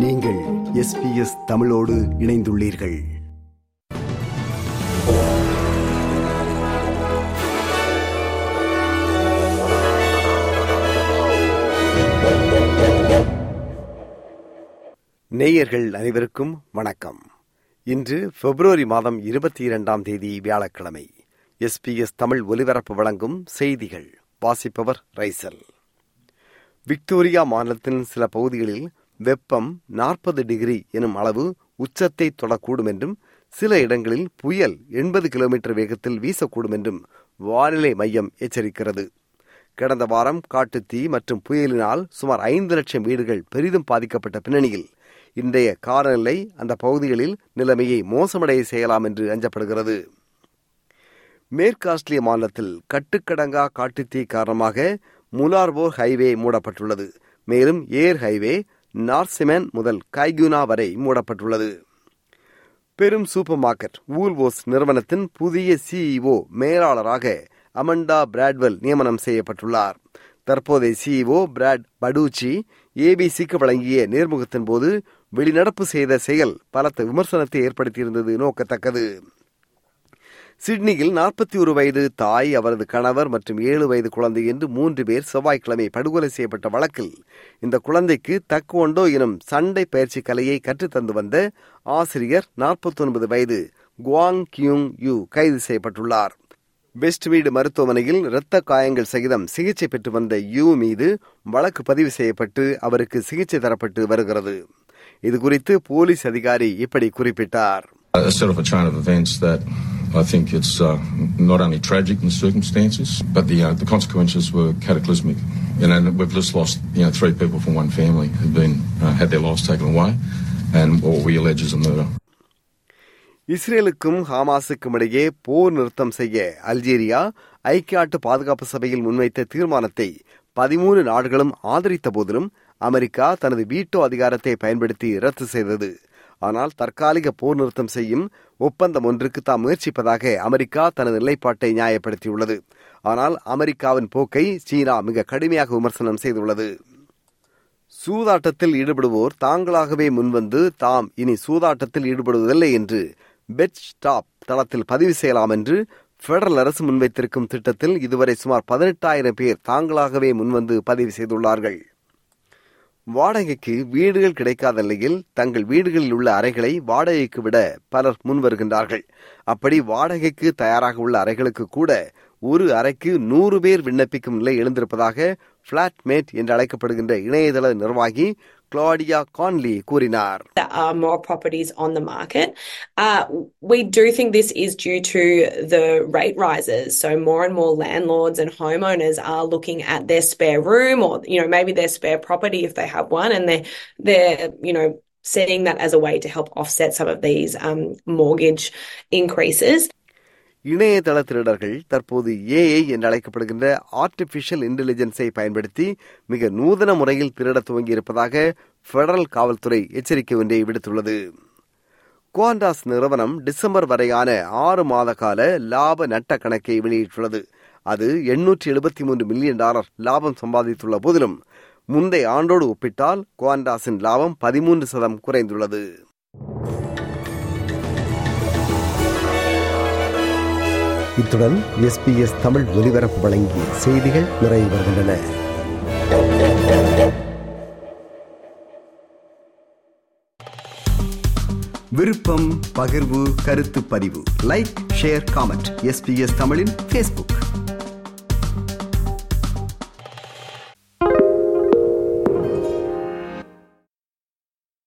நீங்கள் எஸ்பிஎஸ் தமிழோடு இணைந்துள்ளீர்கள். நேயர்கள் அனைவருக்கும் வணக்கம். இன்று பிப்ரவரி மாதம் இருபத்தி இரண்டாம் தேதி வியாழக்கிழமை. எஸ்பிஎஸ் தமிழ் ஒலிபரப்பு வழங்கும் செய்திகள். வாசிப்பவர் ரைசல். விக்டோரியா மாநிலத்தின் சில பகுதிகளில் வெப்பம் நாற்பது டிகிரி எனும் அளவு உச்சத்தை தொடக்கூடும் என்றும் சில இடங்களில் புயல் எண்பது கிலோமீட்டர் வேகத்தில் வீசக்கூடும் என்றும் வானிலை மையம் எச்சரிக்கிறது. கடந்த வாரம் காட்டுத்தீ மற்றும் புயலினால் சுமார் ஐந்து லட்சம் வீடுகள் பெரிதும் பாதிக்கப்பட்ட பின்னணியில் இன்றைய காலநிலை அந்த பகுதிகளில் நிலைமையை மோசமடைய செய்யலாம் என்று அஞ்சப்படுகிறது. மேற்கு ஆஸ்திரேலிய மாநிலத்தில் கட்டுக்கடங்கா காட்டுத்தீ காரணமாக முலார்போர் ஹைவே மூடப்பட்டுள்ளது. மேலும் ஏர் ஹைவே நார்சிமென் முதல் கைகுனா வரை மூடப்பட்டுள்ளது. பெரும் சூப்பர் மார்க்கெட் வூல்வோஸ் நிறுவனத்தின் புதிய சிஇஓ மேலாளராக அமண்டா பிராட்வெல் நியமனம் செய்யப்பட்டுள்ளார். தற்போதைய சிஇஓ பிராட் படூச்சி ஏபிசிக்கு வழங்கிய நேர்முகத்தின் போது வெளிநடப்பு செய்த செயல் பலத்த விமர்சனத்தை ஏற்படுத்தியிருந்தது நோக்கத்தக்கது. சிட்னியில் நாற்பத்தி ஒரு வயது தாய் அவரது கணவர் மற்றும் ஏழு வயது குழந்தை என்று மூன்று பேர் செவ்வாய்க்கிழமை படுகொலை செய்யப்பட்ட வழக்கில் இந்த குழந்தைக்கு தக்குவண்டோ எனும் சண்டை பயிற்சி கலையை கற்றுத்தந்து வந்த ஆசிரியர் நாற்பத்தி ஒன்பது வயது குவாங் கியூங் யூ கைது செய்யப்பட்டுள்ளார். வெஸ்ட்மீடு மருத்துவமனையில் இரத்த காயங்கள் சகிதம் சிகிச்சை பெற்று வந்த யூ மீது வழக்கு பதிவு செய்யப்பட்டு அவருக்கு சிகிச்சை தரப்பட்டு வருகிறது. இதுகுறித்து போலீஸ் அதிகாரி இப்படி குறிப்பிட்டார். I think it's uh, not only tragic in the circumstances, but the uh, the consequences were cataclysmic. You know, we've just lost you know three people from one family who've been uh, had their lives taken away, and what we allege is a murder. இஸ்ரேலுக்கும் ஹமாஸுக்கும் இடையே போர் நிறுத்தம் செய்ய Algeria ஐக்கிய நாட்டு பாதுகாப்பு சபையில் முன்வைத்த தீர்மானத்தை பதிமூன்று நாடுகளும் ஆதரித்த போதிலும் அமெரிக்கா தனது வீட்டோ அதிகாரத்தை பயன்படுத்தி ரத்து செய்தது ஆனால் தற்காலிக போர் நிறுத்தம் செய்யும் ஒப்பந்தம் ஒன்றுக்கு தாம் முயற்சிப்பதாக அமெரிக்கா தனது நிலைப்பாட்டை நியாயப்படுத்தியுள்ளது. ஆனால் அமெரிக்காவின் போக்கை சீனா மிக கடுமையாக விமர்சனம் செய்துள்ளது. சூதாட்டத்தில் ஈடுபடுவோர் தாங்களாகவே முன்வந்து தாம் இனி சூதாட்டத்தில் ஈடுபடுவதில்லை என்று பெட் ஸ்டாப் தளத்தில் பதிவு செய்யலாம் என்று பெடரல் அரசு முன்வைத்திருக்கும் திட்டத்தில் இதுவரை சுமார் பதினெட்டாயிரம் பேர் தாங்களாகவே முன்வந்து பதிவு செய்துள்ளார்கள். வாடகைக்கு வீடுகள் கிடைக்காத நிலையில் தங்கள் வீடுகளில் உள்ள அறைகளை வாடகைக்கு விட பலர் முன்வருகின்றார்கள். அப்படி வாடகைக்கு தயாராக உள்ள அறைகளுக்கு கூட ஒரு அறைக்கு நூறு பேர் விண்ணப்பிக்கும் நிலை எழுந்திருப்பதாக பிளாட்மேட் என்று அழைக்கப்படுகின்ற இணையதள நிர்வாகி கிளாடியா கான்லி கூறினார் There are more properties on the market. Uh, we do think this is due to the rate rises. So more and more landlords and homeowners are looking at their spare room or, you know, maybe their spare property if they have one and they're, they're, you know, seeing that as a way to help offset some of these um, mortgage increases. இணையதள திருடர்கள் தற்போது AI என்று அழைக்கப்படுகின்ற artificial இன்டெலிஜென்ஸை பயன்படுத்தி மிக நூதன முறையில் திருட துவங்கியிருப்பதாக பெடரல் காவல்துறை எச்சரிக்கை ஒன்றை விடுத்துள்ளது. குவாண்டாஸ் நிறுவனம் டிசம்பர் வரையான ஆறு மாத கால லாப நட்ட கணக்கை வெளியிட்டுள்ளது. அது எண்ணூற்றி எழுபத்தி மூன்று மில்லியன் டாலர் லாபம் சம்பாதித்துள்ள போதிலும் முந்தைய ஆண்டோடு ஒப்பிட்டால் குவாண்டாஸின் லாபம் பதிமூன்று சதம் குறைந்துள்ளது. இத்துடன் எஸ்பிஎஸ் தமிழ் ஒலிபரப்பு வழங்கிய செய்திகள் நிறைவு வருகின்றன விருப்பம் பகிர்வு கருத்து பதிவு. லைக் ஷேர் காமெண்ட் எஸ்பிஎஸ் தமிழின் ஃபேஸ்புக்